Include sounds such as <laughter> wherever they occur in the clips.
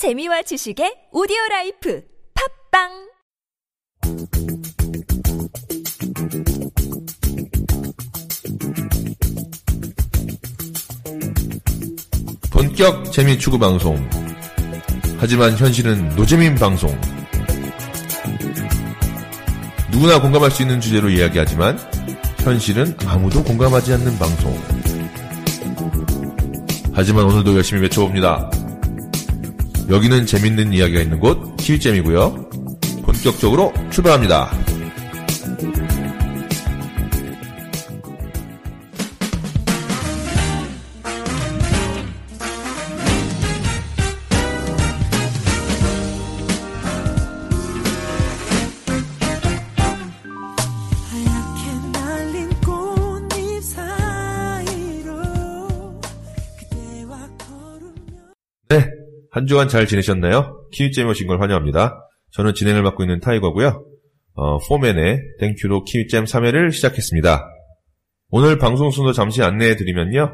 재미와 지식의 오디오 라이프 팟빵 본격 재미 추구 방송. 하지만 현실은 노잼인 방송. 누구나 공감할 수 있는 주제로 이야기하지만 현실은 아무도 공감하지 않는 방송. 하지만 오늘도 열심히 외쳐봅니다. 여기는 재밌는 이야기가 있는 곳 키위잼이고요. 본격적으로 출발합니다. 한 주간 잘 지내셨나요? 키위잼에 오신 걸 환영합니다. 저는 진행을 맡고 있는 타이거고요. 어, 포맨의 Thank You로 키위잼 3회를 시작했습니다. 오늘 방송 순서 잠시 안내해 드리면요.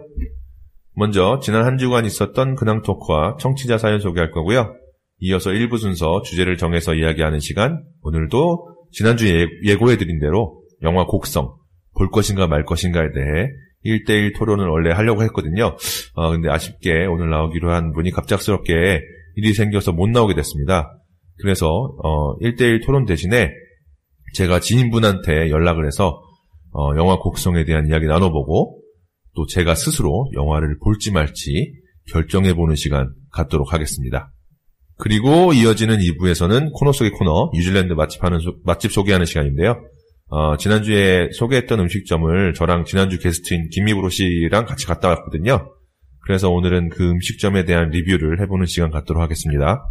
먼저 지난 한 주간 있었던 근황 토크와 청취자 사연 소개할 거고요. 이어서 1부 순서 주제를 정해서 이야기하는 시간, 오늘도 지난주에 예- 예고해 드린 대로 영화 곡성, 볼 것인가 말 것인가에 대해 1대1 토론을 원래 하려고 했거든요. 어, 근데 아쉽게 오늘 나오기로 한 분이 갑작스럽게 일이 생겨서 못 나오게 됐습니다. 그래서, 어, 1대1 토론 대신에 제가 지인분한테 연락을 해서, 어, 영화 곡성에 대한 이야기 나눠보고, 또 제가 스스로 영화를 볼지 말지 결정해보는 시간 갖도록 하겠습니다. 그리고 이어지는 2부에서는 코너 속의 코너, 뉴질랜드 맛집 하는, 소- 맛집 소개하는 시간인데요. 어, 지난주에 소개했던 음식점을 저랑 지난주 게스트인 김미브로 씨랑 같이 갔다 왔거든요. 그래서 오늘은 그 음식점에 대한 리뷰를 해보는 시간 갖도록 하겠습니다.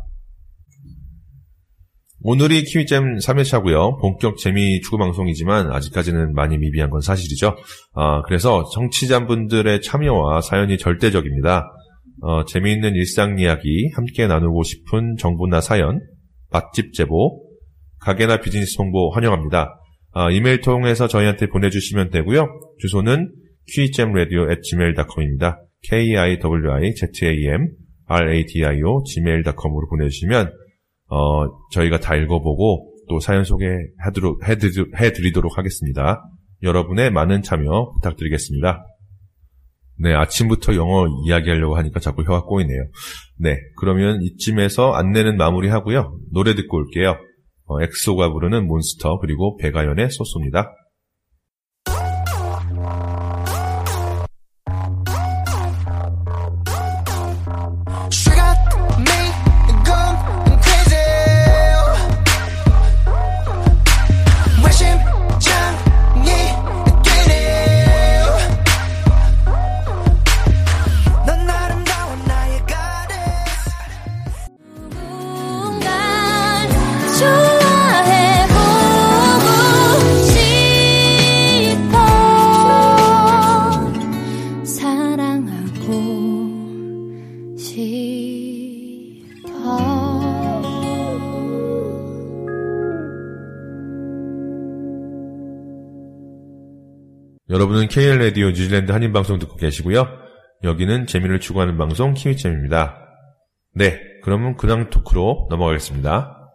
오늘이 키위잼 3회차고요. 본격 재미 추구 방송이지만 아직까지는 많이 미비한 건 사실이죠. 아, 그래서 청취자분들의 참여와 사연이 절대적입니다. 어, 재미있는 일상 이야기 함께 나누고 싶은 정보나 사연, 맛집 제보, 가게나 비즈니스 홍보 환영합니다. 아, 이메일 통해서 저희한테 보내주시면 되고요. 주소는 qgemradio@gmail.com입니다. k-i-w-i-z-a-m r-a-d-i-o gmail.com으로 보내주시면 어, 저희가 다 읽어보고 또 사연 소개해드리도록 해드리- 해드리도록 하겠습니다. 여러분의 많은 참여 부탁드리겠습니다. 네, 아침부터 영어 이야기하려고 하니까 자꾸 혀가 꼬이네요. 네, 그러면 이쯤에서 안내는 마무리하고요. 노래 듣고 올게요. 어, 엑소가 부르는 몬스터 그리고 배가연의 소소입니다. 여러분은 KL 라디오 뉴질랜드 한인 방송 듣고 계시고요. 여기는 재미를 추구하는 방송 키위잼입니다. 네, 그러면 근황 토크로 넘어가겠습니다.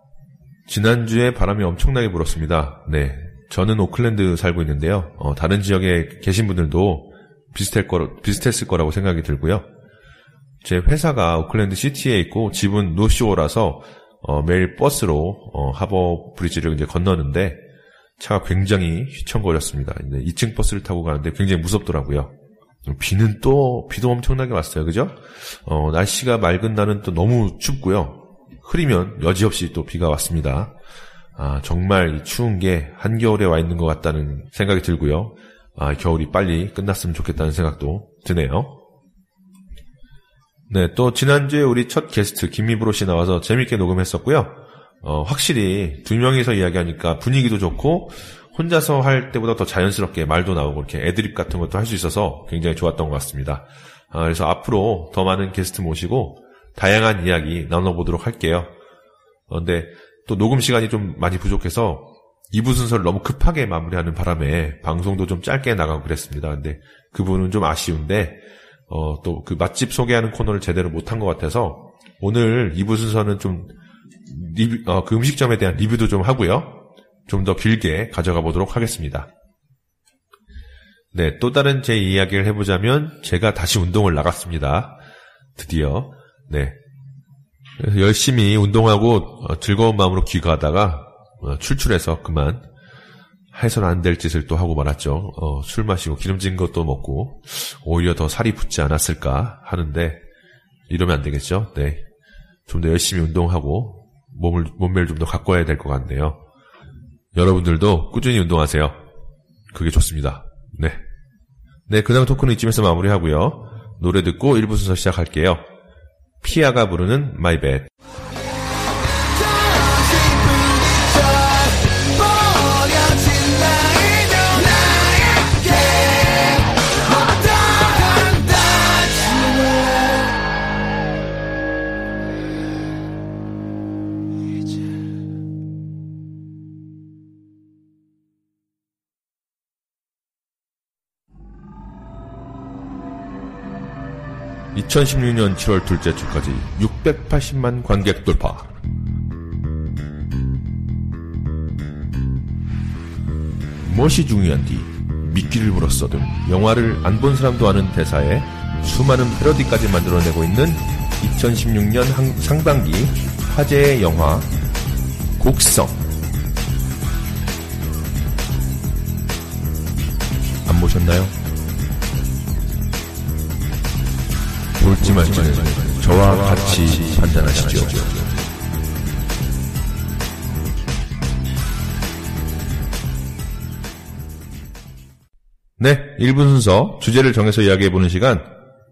지난주에 바람이 엄청나게 불었습니다. 네, 저는 오클랜드 살고 있는데요. 어, 다른 지역에 계신 분들도 비슷할 거, 비슷했을 거라고 생각이 들고요. 제 회사가 오클랜드 시티에 있고 집은 노스쇼어라서 어, 매일 버스로 어, 하버 브리지를 이제 건너는데 차가 굉장히 휘청거렸습니다. 이제 2층 버스를 타고 가는데 굉장히 무섭더라고요. 비는 또 비도 엄청나게 왔어요. 그죠? 어, 날씨가 맑은 날은 또 너무 춥고요. 흐리면 여지없이 또 비가 왔습니다. 아, 정말 이 추운 게 한겨울에 와 있는 것 같다는 생각이 들고요. 아, 겨울이 빨리 끝났으면 좋겠다는 생각도 드네요. 네, 또 지난주에 우리 첫 게스트 김미브로 씨 나와서 재밌게 녹음했었고요. 어, 확실히 두 명이서 이야기하니까 분위기도 좋고 혼자서 할 때보다 더 자연스럽게 말도 나오고 이렇게 애드립 같은 것도 할 수 있어서 굉장히 좋았던 것 같습니다. 아, 그래서 앞으로 더 많은 게스트 모시고 다양한 이야기 나눠보도록 할게요. 어, 근데 또 녹음 시간이 좀 많이 부족해서 2부 순서를 너무 급하게 마무리하는 바람에 방송도 좀 짧게 나가고 그랬습니다. 근데 그 부분은 좀 아쉬운데 어, 또 그 맛집 소개하는 코너를 제대로 못한 것 같아서 오늘 2부 순서는 좀 리뷰, 어, 그 음식점에 대한 리뷰도 좀 하고요. 좀 더 길게 가져가 보도록 하겠습니다. 네, 또 다른 제 이야기를 해보자면 제가 다시 운동을 나갔습니다. 드디어. 네. 열심히 운동하고 어, 즐거운 마음으로 귀가하다가 어, 출출해서 그만 해서는 안 될 짓을 또 하고 말았죠. 어, 술 마시고 기름진 것도 먹고 오히려 더 살이 붙지 않았을까 하는데 이러면 안 되겠죠. 네. 좀 더 열심히 운동하고 몸을 몸매를 좀 더 가꿔야 될 것 같네요. 여러분들도 꾸준히 운동하세요. 그게 좋습니다. 네. 네, 근황 토크는 이쯤에서 마무리하고요. 노래 듣고 1부 순서 시작할게요. 피아가 부르는 Bad. 버 2016년 7월 둘째 주까지 680만 관객 돌파. 무엇이 중요한디? 미끼를 물었어든 영화를 안 본 사람도 아는 대사에 수많은 패러디까지 만들어내고 있는 2016년 한- 상반기 화제의 영화 곡성. 안 보셨나요? 볼지 말지는 저와 같이 판단하시죠. 네, 1분 순서 주제를 정해서 이야기해보는 시간.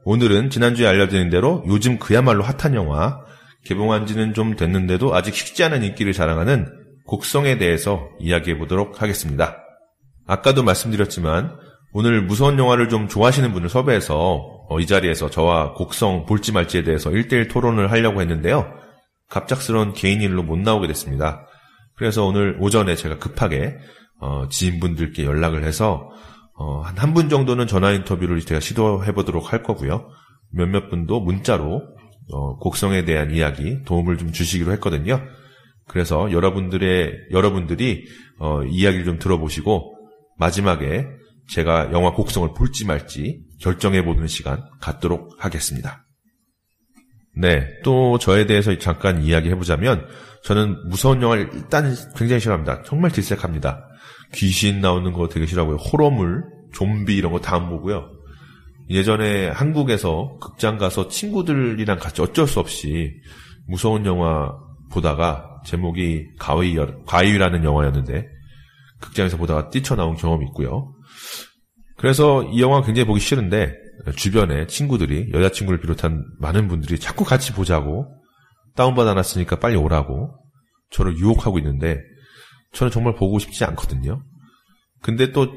오늘은 지난주에 알려드린 대로 요즘 그야말로 핫한 영화, 개봉한 지는 좀 됐는데도 아직 식지 않은 인기를 자랑하는 곡성에 대해서 이야기해보도록 하겠습니다. 아까도 말씀드렸지만 오늘 무서운 영화를 좀 좋아하시는 분을 섭외해서 어, 이 자리에서 저와 곡성 볼지 말지에 대해서 1대1 토론을 하려고 했는데요. 갑작스러운 개인 일로 못 나오게 됐습니다. 그래서 오늘 오전에 제가 급하게 어, 지인분들께 연락을 해서 어, 한한 분 정도는 전화 인터뷰를 제가 시도해 보도록 할 거고요. 몇몇 분도 문자로 어, 곡성에 대한 이야기 도움을 좀 주시기로 했거든요. 그래서 여러분들의 여러분들이 어, 이야기를 좀 들어보시고 마지막에 제가 영화 곡성을 볼지 말지 결정해 보는 시간 갖도록 하겠습니다. 네, 또 저에 대해서 잠깐 이야기해 보자면 저는 무서운 영화를 일단 굉장히 싫어합니다. 정말 질색합니다. 귀신 나오는 거 되게 싫어하고요. 호러물, 좀비 이런 거 다 안 보고요. 예전에 한국에서 극장 가서 친구들이랑 같이 어쩔 수 없이 무서운 영화 보다가 제목이 가위, 가위라는 영화였는데 극장에서 보다가 뛰쳐나온 경험이 있고요. 그래서 이 영화 굉장히 보기 싫은데 주변에 친구들이 여자친구를 비롯한 많은 분들이 자꾸 같이 보자고 다운받아 놨으니까 빨리 오라고 저를 유혹하고 있는데 저는 정말 보고 싶지 않거든요. 근데 또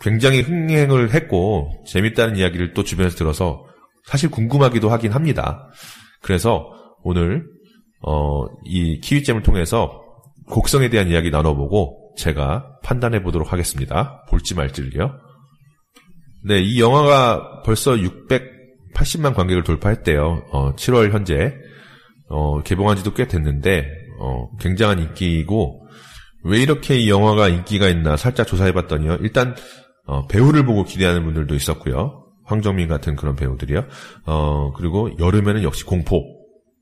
굉장히 흥행을 했고 재밌다는 이야기를 또 주변에서 들어서 사실 궁금하기도 하긴 합니다. 그래서 오늘 어, 이 키위잼을 통해서 곡성에 대한 이야기 나눠보고 제가 판단해 보도록 하겠습니다. 볼지 말지를요. 네, 이 영화가 벌써 680만 관객을 돌파했대요. 어, 7월 현재 어, 개봉한 지도 꽤 됐는데 어, 굉장한 인기이고 왜 이렇게 이 영화가 인기가 있나 살짝 조사해봤더니요. 일단 어, 배우를 보고 기대하는 분들도 있었고요. 황정민 같은 그런 배우들이요. 어, 그리고 여름에는 역시 공포.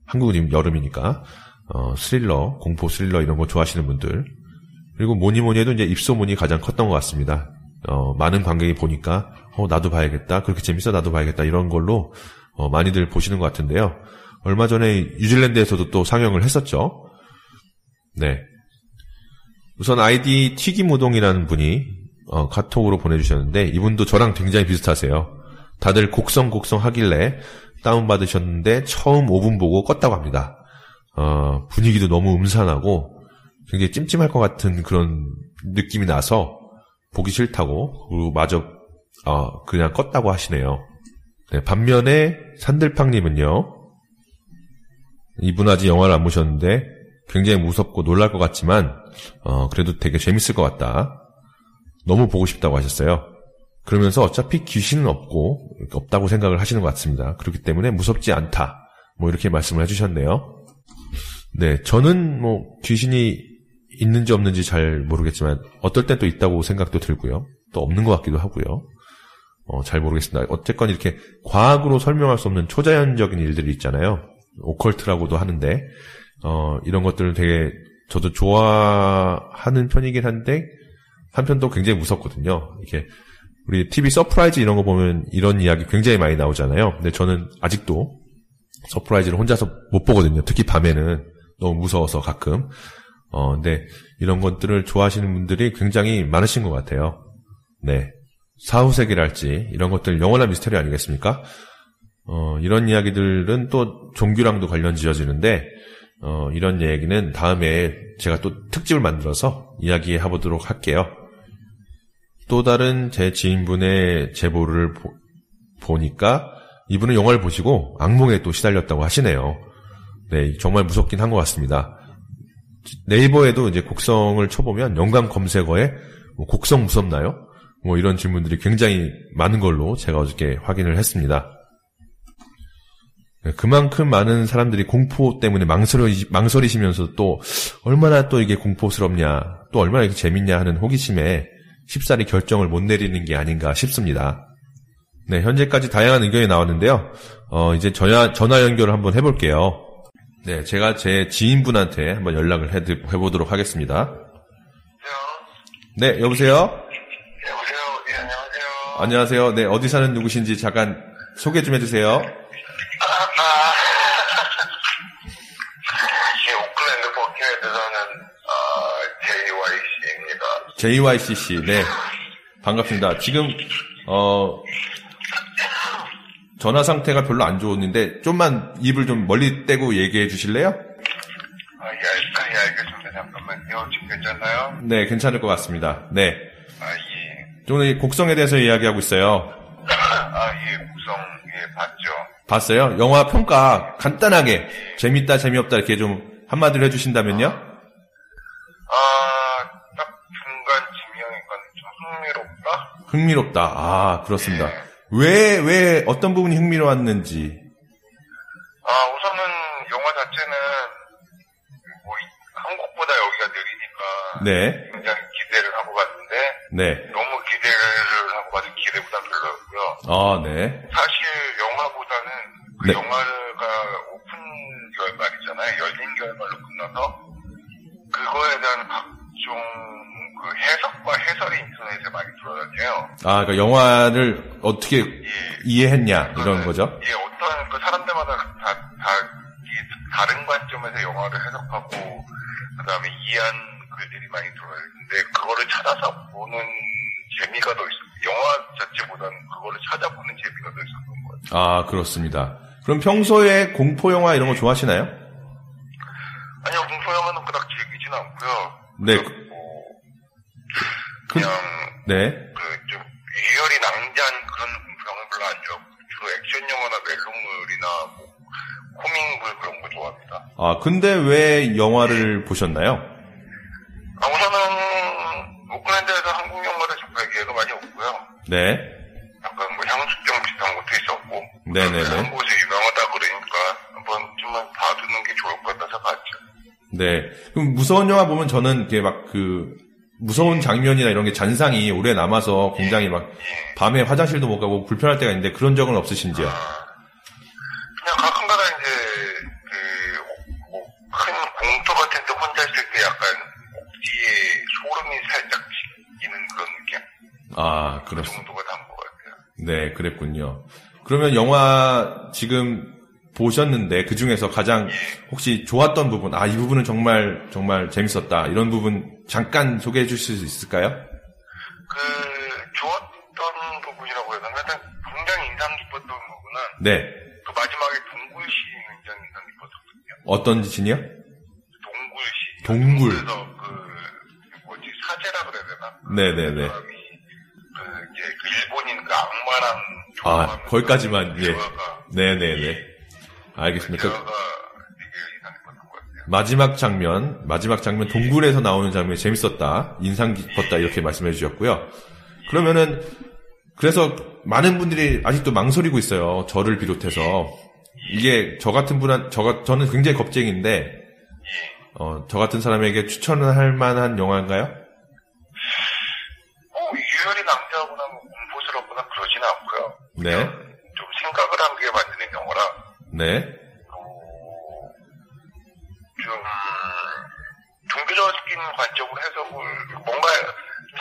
한국은 지금 여름이니까 어, 스릴러, 공포 스릴러 이런 거 좋아하시는 분들. 그리고 뭐니 뭐니 해도 이제 입소문이 가장 컸던 것 같습니다. 어, 많은 관객이 보니까 어, 나도 봐야겠다. 그렇게 재밌어 나도 봐야겠다. 이런 걸로 어, 많이들 보시는 것 같은데요. 얼마 전에 뉴질랜드에서도 또 상영을 했었죠. 네. 우선 아이디 튀김우동이라는 분이 어, 카톡으로 보내주셨는데 이분도 저랑 굉장히 비슷하세요. 다들 곡성 곡성 하길래 다운받으셨는데 처음 5분 보고 껐다고 합니다. 어, 분위기도 너무 음산하고 굉장히 찜찜할 것 같은 그런 느낌이 나서 보기 싫다고 그리고 마저 어, 그냥 껐다고 하시네요. 네, 반면에 산들팡님은요. 이분 아직 영화를 안 보셨는데 굉장히 무섭고 놀랄 것 같지만 어, 그래도 되게 재밌을 것 같다. 너무 보고 싶다고 하셨어요. 그러면서 어차피 귀신은 없고 없다고 생각을 하시는 것 같습니다. 그렇기 때문에 무섭지 않다. 뭐 이렇게 말씀을 해주셨네요. 네, 저는 뭐 귀신이 있는지 없는지 잘 모르겠지만 어떨 땐 또 있다고 생각도 들고요. 또 없는 것 같기도 하고요. 어, 잘 모르겠습니다. 어쨌건 이렇게 과학으로 설명할 수 없는 초자연적인 일들이 있잖아요. 오컬트라고도 하는데 어, 이런 것들을 되게 저도 좋아하는 편이긴 한데 한편 또 굉장히 무섭거든요. 이렇게 우리 TV 서프라이즈 이런 거 보면 이런 이야기 굉장히 많이 나오잖아요. 근데 저는 아직도 서프라이즈를 혼자서 못 보거든요. 특히 밤에는 너무 무서워서 가끔. 어, 근데 이런 것들을 좋아하시는 분들이 굉장히 많으신 것 같아요. 네. 사후세계랄지 이런 것들 영원한 미스터리 아니겠습니까? 어, 이런 이야기들은 또 종교랑도 관련 지어지는데 어, 이런 얘기는 다음에 제가 또 특집을 만들어서 이야기해 보도록 할게요. 또 다른 제 지인분의 제보를 보, 니까 이분은 영화를 보시고 악몽에 또 시달렸다고 하시네요. 네, 정말 무섭긴 한 것 같습니다. 네이버에도 이제 곡성을 쳐보면 연관 검색어에 뭐 곡성 무섭나요? 뭐 이런 질문들이 굉장히 많은 걸로 제가 어저께 확인을 했습니다. 네, 그만큼 많은 사람들이 공포 때문에 망설이, 망설이시면서 또 얼마나 또 이게 공포스럽냐, 또 얼마나 이게 재밌냐 하는 호기심에 쉽사리 결정을 못 내리는 게 아닌가 싶습니다. 네, 현재까지 다양한 의견이 나왔는데요. 어, 이제 전화, 전화 연결을 한번 해볼게요. 네, 제가 제 지인분한테 한번 연락을 해, 해보도록 하겠습니다. 네, 여보세요? 여보세요? 예, 안녕하세요. 안녕하세요. 네, 어디 사는 누구신지 잠깐 소개 좀 해주세요. 아, 아. 예, 오클랜드 버킹에서 사는, 아, JYC입니다. JYCC, 네. 반갑습니다. 지금, 어, 전화 상태가 별로 안 좋았는데, 좀만 입을 좀 멀리 떼고 얘기해 주실래요? 아, 예, 알- 아, 예, 알겠습니다. 잠깐만요. 지금 괜찮나요? 네, 괜찮을 것 같습니다. 네. 아, 예. 오늘 이 곡성에 대해서 이야기하고 있어요. 아, 예, 구성, 예, 봤죠. 봤어요? 영화 평가 간단하게 재밌다 재미없다 이렇게 좀 한마디로 해주신다면요? 아, 딱 중간 지명이니까 좀 흥미롭다? 흥미롭다. 아 그렇습니다. 왜 왜 어떤 부분이 흥미로웠는지. 아, 우선은 영화 자체는, 뭐, 이- 한국보다 여기가 느리니까. 네, 굉장히 기대를 하고 갔는데, 네, 너무 기대를 하고 가서 기대보다 별로였고요. 아 네, 사실 영화보다는 그 네. 영화가 오픈 결말이잖아요. 열린 결말로 끝나서 그거에 대한 각종 그 해석과 해설이 인터넷에 많이 돌아다녀요. 아 그러니까 영화를 어떻게 이해했냐 이런 거죠. 예, 어떤 그 사람들마다 다, 다, 이 다른 관점에서 영화를 해석하고 그다음에 이해한 글들이 많이 들어있는데 그거를 찾아서 보는 재미가 더 있어요. 영화 자체보다는 그거를 찾아보는 재미가 더 있었던 것 같아요. 아 그렇습니다. 그럼 평소에 공포 영화 이런 거 좋아하시나요? 아니요, 공포 영화는 그닥 즐기진 않고요. 네, 뭐, 그- 그냥 네, 그좀 유혈이 낭비한 그런 공포 영화 별로 안 좋아하고 주로 액션 영화나 멜로물이나 뭐 코믹물 그런 거 좋아합니다. 아 근데 왜 영화를 보셨나요? 아, 우선은 오클랜드에서 한국 영화를 접할 기회가 많이 없고요. 네, 약간 뭐 향수병 비슷한 것도 있었고 네네네. 한 곳이 유명하다 그러니까 한 번쯤은 봐두는 게 좋을 것 같아서 봤죠. 네. 그럼 무서운 영화 보면 저는 이렇게 막 그 무서운 장면이나 이런 게 잔상이 오래 남아서 굉장히 막 밤에 화장실도 못 가고 불편할 때가 있는데 그런 적은 없으신지요? 그냥 가끔가다 이제 그뭐큰 공터 같은 데 혼자 있을 때 약간 뒤에 소름이 살짝 끼는 그런 느낌 아, 그 그렇습니다. 정도가 난것 같아요. 네, 그랬군요. 그러면 영화 지금 보셨는데 그 중에서 가장 혹시 좋았던 부분, 아, 이 부분은 정말 정말 재밌었다. 이런 부분 잠깐 소개해 주실 수 있을까요? 그 좋았던 부분이라고 해서 하여튼 굉장히 인상 깊었던 부분은 네. 그 마지막에 동굴시 굉장히 인상 깊었거든요. 어떤? 동굴 시. 동굴. 그래서 그 뭐지 사제라 그래야 되나? 네네네. 사람이 그 이제 그 일본인 그 악마랑 아, 거기까지만, 예. 대화가 네네네. 알겠습니다. 그것 같아요. 마지막 장면, 마지막 장면 동굴에서 나오는 장면이 재밌었다, 인상 깊었다 이렇게 말씀해 주셨고요. 그러면은 그래서 많은 분들이 아직도 망설이고 있어요. 저를 비롯해서 이게 저 같은 분한 저 저는 굉장히 겁쟁인데 예. 어, 저 같은 사람에게 추천을 할 만한 영화인가요? 어, 유열이 낭자하거나 뭐 공포스럽거나 그러진 않고요. 네. 좀 생각을 한게 만드는 영화라 네. 좀 종교적인 관점으로 해석을 뭔가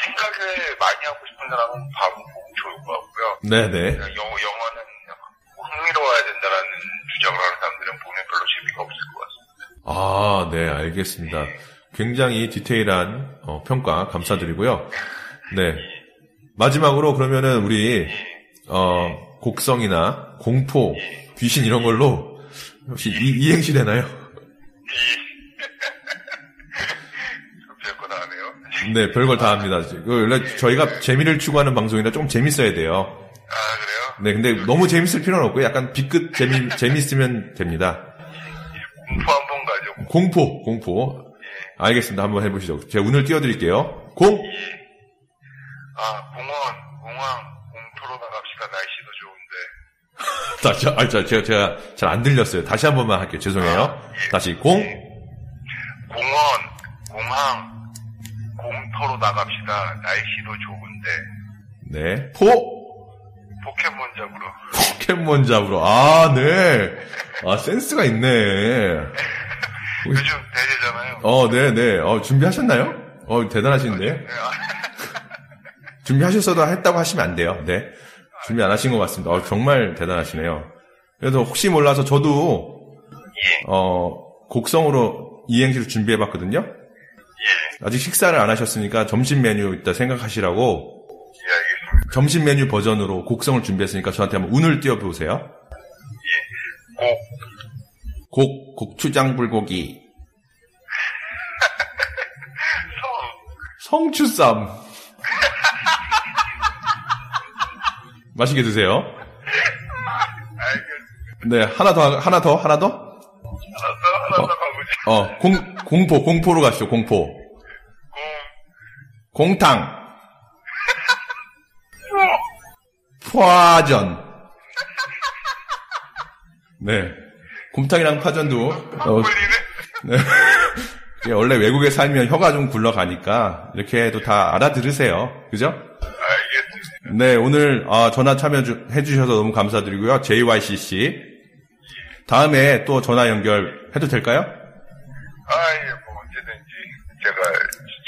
생각을 많이 하고 싶은 사람은 봐보고 좋을 것 같고요. 네, 네. 영, 영화는 흥미로워야 된다라는 주장을 하는 사람들은 보면 별로 재미가 없을 것 같습니다. 아, 네, 알겠습니다. 굉장히 디테일한 어, 평가 감사드리고요. 네. 마지막으로 그러면은 우리 어, 곡성이나 공포, 귀신 이런 걸로 혹시 이, 이행시 되나요? 별거 다 하네요. 네, 별걸 다 합니다. 그 원래 저희가 재미를 추구하는 방송이라 조금 재밌어야 돼요. 아, 그래요? 네, 근데 너무 재밌을 필요는 없고 약간 B급 재미 <laughs> 재밌으면 됩니다. 공포 한번 가지고. 공포, 공포. 알겠습니다. 한번 해보시죠. 제가 운을 띄워드릴게요. 공, 아, 공원, 공항, 공토로 나갑시다. 날씨도 좋은데. 다시, 아, 자, 제가, 제가 잘 안 들렸어요. 다시 한 번만 할게요. 죄송해요. 다시 공, 공원, 공항, 공터로 나갑시다. 날씨도 좋은데. 네, 포, 포켓몬 잡으러. 포켓몬 잡으러. 아, 네. 아, 센스가 있네. <laughs> 요즘 대세잖아요. 어, 네, 네. 어, 준비하셨나요? 어, 대단하신데. 네, 아, <laughs> 준비하셨어도 했다고 하시면 안 돼요. 네. 준비 안 하신 것 같습니다. 어, 정말 대단하시네요. 그래서 혹시 몰라서 저도, 어, 곡성으로 이행시를 준비해 봤거든요. 예, 아직 식사를 안 하셨으니까 점심 메뉴 이따 생각하시라고 예. 점심 메뉴 버전으로 곡성을 준비했으니까 저한테 한번 운을 띄워 보세요. 고, 곡, 곡추장 불고기. <laughs> 성추쌈. 맛있게 드세요. 네, 하나 더, 하나 더, 하나 더? 하나 더, 하나 더 가보지. 어, 공, 공포, 공포로 가시죠, 공포. 공, 공탕. 파전. 네. 곰탕이랑 파전도, 어? 네. <laughs> 원래 외국에 살면 혀가 좀 굴러가니까 이렇게 해도 다 알아들으세요. 그죠? 네, 오늘 아, 전화 참여해 주셔서 너무 감사드리고요. JYC 씨. 다음에 또 전화 연결해도 될까요? 아, 예, 뭐, 언제든지 제가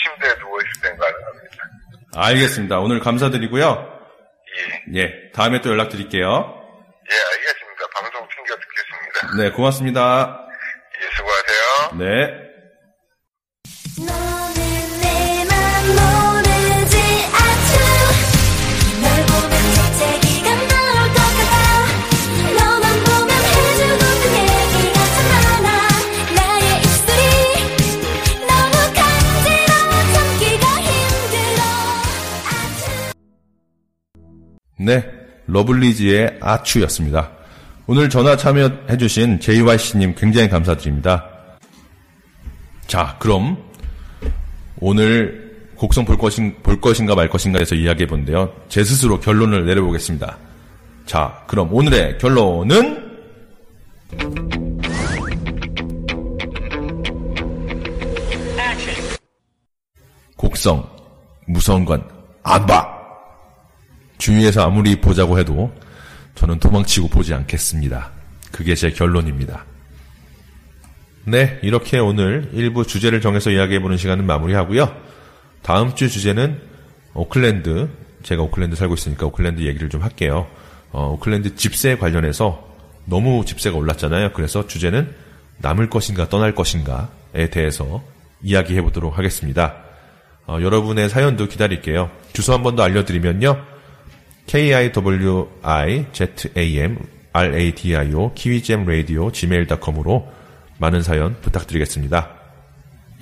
침대에 누워 있을 땐 가능합니다. 알겠습니다. 오늘 감사드리고요. 예, 예, 다음에 또 연락드릴게요. 예, 알겠습니다. 방송 챙겨 듣겠습니다. 네, 고맙습니다. 예, 수고하세요. 네. 네, 러블리즈의 아추였습니다. 오늘 전화 참여해주신 JYC님 굉장히 감사드립니다. 자, 그럼 오늘 곡성 볼, 것인, 볼 것인가 말 것인가 해서 이야기해 본데요. 제 스스로 결론을 내려보겠습니다. 자, 그럼 오늘의 결론은 곡성 무서운 건 안 봐. 주위에서 아무리 보자고 해도 저는 도망치고 보지 않겠습니다. 그게 제 결론입니다. 네, 이렇게 오늘 일부 주제를 정해서 이야기해보는 시간은 마무리하고요. 다음 주 주제는 오클랜드, 제가 오클랜드 살고 있으니까 오클랜드 얘기를 좀 할게요. 어, 오클랜드 집세 관련해서 너무 집세가 올랐잖아요. 그래서 주제는 남을 것인가 떠날 것인가에 대해서 이야기해보도록 하겠습니다. 어, 여러분의 사연도 기다릴게요. 주소 한 번 더 알려드리면요. Kiwizam radio 키위잼 라디오 gmail.com으로 많은 사연 부탁드리겠습니다.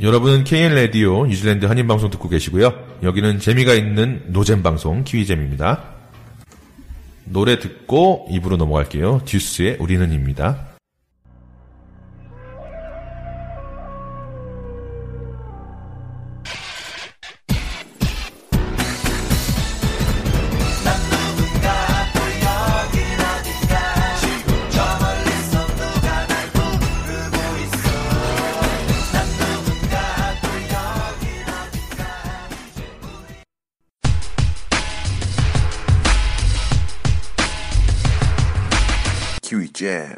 여러분은 KN 라디오 뉴질랜드 한인 방송 듣고 계시고요. 여기는 재미가 있는 노잼 방송 키위잼입니다. 노래 듣고 입으로 넘어갈게요. 듀스의 우리는입니다. Jam.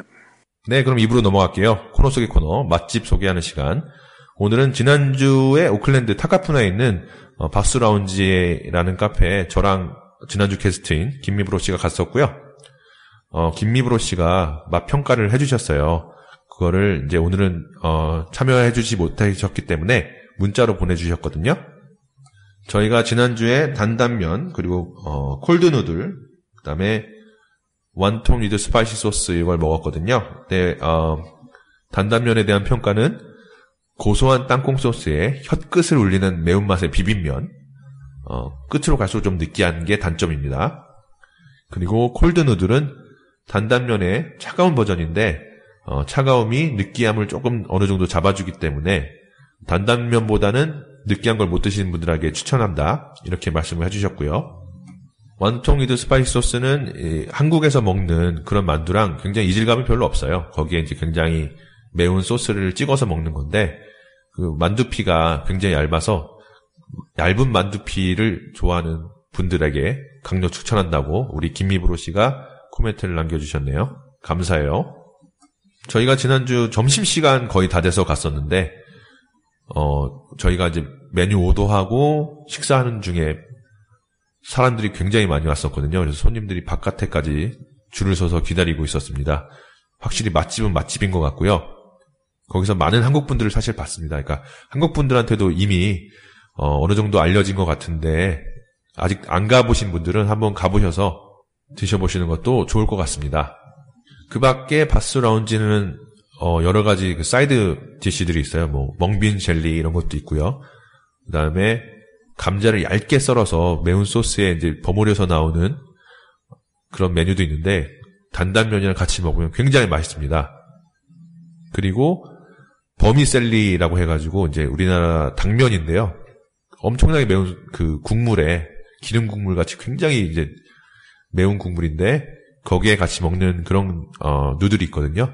네, 그럼 입으로 넘어갈게요. 코너 속의 코너, 맛집 소개하는 시간. 오늘은 지난주에 오클랜드 타카푸나에 있는 어, 박수 라운지라는 카페에 저랑 지난주 게스트인 김미브로 씨가 갔었고요. 어, 김미브로 씨가 맛 평가를 해주셨어요. 그거를 이제 오늘은 어, 참여해주지 못하셨기 때문에 문자로 보내주셨거든요. 저희가 지난주에 단단면 그리고 어, 콜드 누들 그다음에 wonton with spicy sauce 이걸 먹었거든요. 네, 어, 단단면에 대한 평가는 고소한 땅콩 소스에 혀끝을 울리는 매운맛의 비빔면. 어, 끝으로 갈수록 좀 느끼한 게 단점입니다. 그리고 cold noodle은 단단면의 차가운 버전인데 어, 차가움이 느끼함을 조금 어느 정도 잡아주기 때문에 단단면보다는 느끼한 걸 못 드시는 분들에게 추천한다 이렇게 말씀을 해주셨고요. wonton with spicy sauce는 이, 한국에서 먹는 그런 만두랑 굉장히 이질감이 별로 없어요. 거기에 이제 굉장히 매운 소스를 찍어서 먹는 건데 그 만두피가 굉장히 얇아서 얇은 만두피를 좋아하는 분들에게 강력 추천한다고 우리 김미브로 씨가 코멘트를 남겨주셨네요. 감사해요. 저희가 지난주 점심시간 거의 다 돼서 갔었는데, 어, 저희가 이제 메뉴 오더하고 식사하는 중에 사람들이 굉장히 많이 왔었거든요. 그래서 손님들이 바깥에까지 줄을 서서 기다리고 있었습니다. 확실히 맛집은 맛집인 것 같고요. 거기서 많은 한국 분들을 사실 봤습니다. 그러니까 한국 분들한테도 이미 어, 느 정도 알려진 것 같은데 아직 안 가보신 분들은 한번 가보셔서 드셔보시는 것도 좋을 것 같습니다. 그 밖에 바스 라운지는 어, 여러 가지 그 side dish들이 있어요. 뭐 mung bean jelly 이런 것도 있고요. 그 다음에 감자를 얇게 썰어서 매운 소스에 이제 버무려서 나오는 그런 메뉴도 있는데 단단면이랑 같이 먹으면 굉장히 맛있습니다. 그리고 vermicelli라고 해가지고 이제 우리나라 당면인데요. 엄청나게 매운 그 국물에 기름 국물 같이 굉장히 이제 매운 국물인데 거기에 같이 먹는 그런 어, noodle이 있거든요.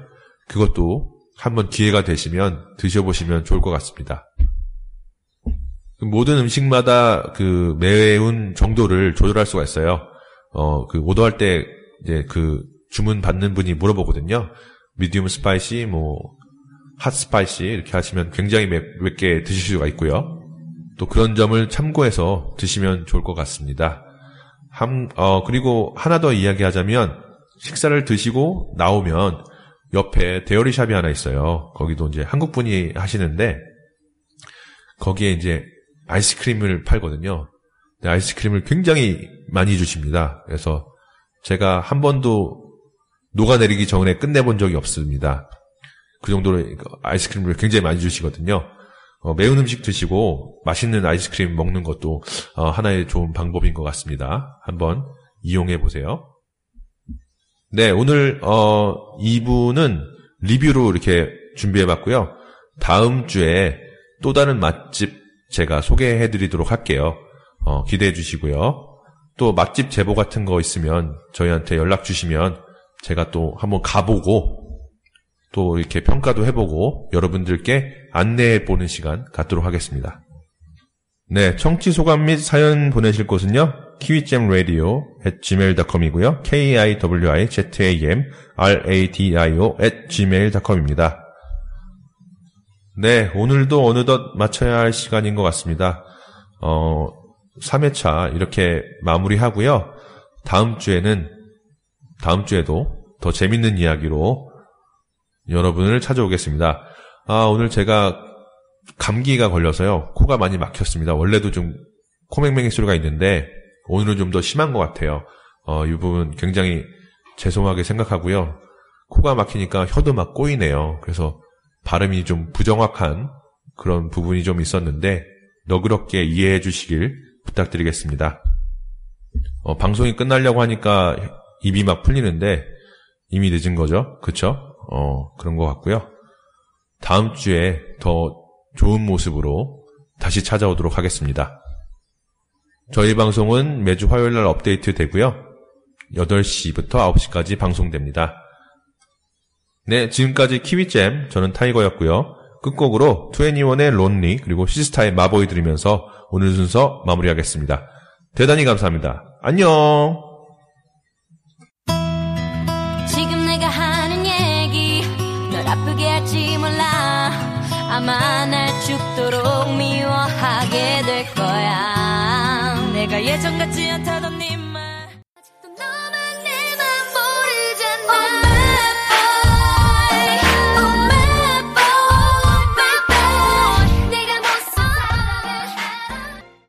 그것도 한번 기회가 되시면 드셔보시면 좋을 것 같습니다. 모든 음식마다 그 매운 정도를 조절할 수가 있어요. 어, 그 오더할 때 이제 그 주문 받는 분이 물어보거든요. medium spicy, 뭐, hot spicy 이렇게 하시면 굉장히 맵, 맵게 드실 수가 있고요. 또 그런 점을 참고해서 드시면 좋을 것 같습니다. 한, 어, 그리고 하나 더 이야기하자면 식사를 드시고 나오면 옆에 데어리샵이 하나 있어요. 거기도 이제 한국 분이 하시는데 거기에 이제 아이스크림을 팔거든요. 아이스크림을 굉장히 많이 주십니다. 그래서 제가 한 번도 녹아내리기 전에 끝내본 적이 없습니다. 그 정도로 아이스크림을 굉장히 많이 주시거든요. 어, 매운 음식 드시고 맛있는 아이스크림 먹는 것도 어, 하나의 좋은 방법인 것 같습니다. 한번 이용해 보세요. 네, 오늘 어, 2부는 리뷰로 이렇게 준비해 봤고요. 다음 주에 또 다른 맛집 제가 소개해 드리도록 할게요. 어, 기대해 주시고요. 또 맛집 제보 같은 거 있으면 저희한테 연락 주시면 제가 또 한번 가보고 또 이렇게 평가도 해보고 여러분들께 안내해 보는 시간 갖도록 하겠습니다. 네, 청취 소감 및 사연 보내실 곳은요. 키위잼 라디오 at gmail.com이고요. k-i-w-i-z-a-m r-a-d-i-o at gmail.com입니다. 네, 오늘도 어느덧 마쳐야 할 시간인 것 같습니다. 어, 3회차 이렇게 마무리하고요. 다음 주에는 다음 주에도 더 재밌는 이야기로 여러분을 찾아오겠습니다. 아, 오늘 제가 감기가 걸려서요. 코가 많이 막혔습니다. 원래도 좀 코맹맹이 소리가 있는데 오늘은 좀 더 심한 것 같아요. 어, 이 부분 굉장히 죄송하게 생각하고요. 코가 막히니까 혀도 막 꼬이네요. 그래서 발음이 좀 부정확한 그런 부분이 좀 있었는데 너그럽게 이해해 주시길 부탁드리겠습니다. 어, 방송이 끝나려고 하니까 입이 막 풀리는데 이미 늦은 거죠. 그쵸? 어, 그런 것 같고요. 다음 주에 더 좋은 모습으로 다시 찾아오도록 하겠습니다. 저희 방송은 매주 화요일 날 업데이트 되고요. 8시부터 9시까지 방송됩니다. 네, 지금까지 키위잼, 저는 타이거였고요. 끝곡으로 21의 론리, 그리고 시스타의 마보이 들으면서 오늘 순서 마무리하겠습니다. 대단히 감사합니다. 안녕! 지금 내가 하는 얘기, 널 아프게 할지 몰라. 아마 날 죽도록 미워하게 될 거야. 내가 예전 같지 않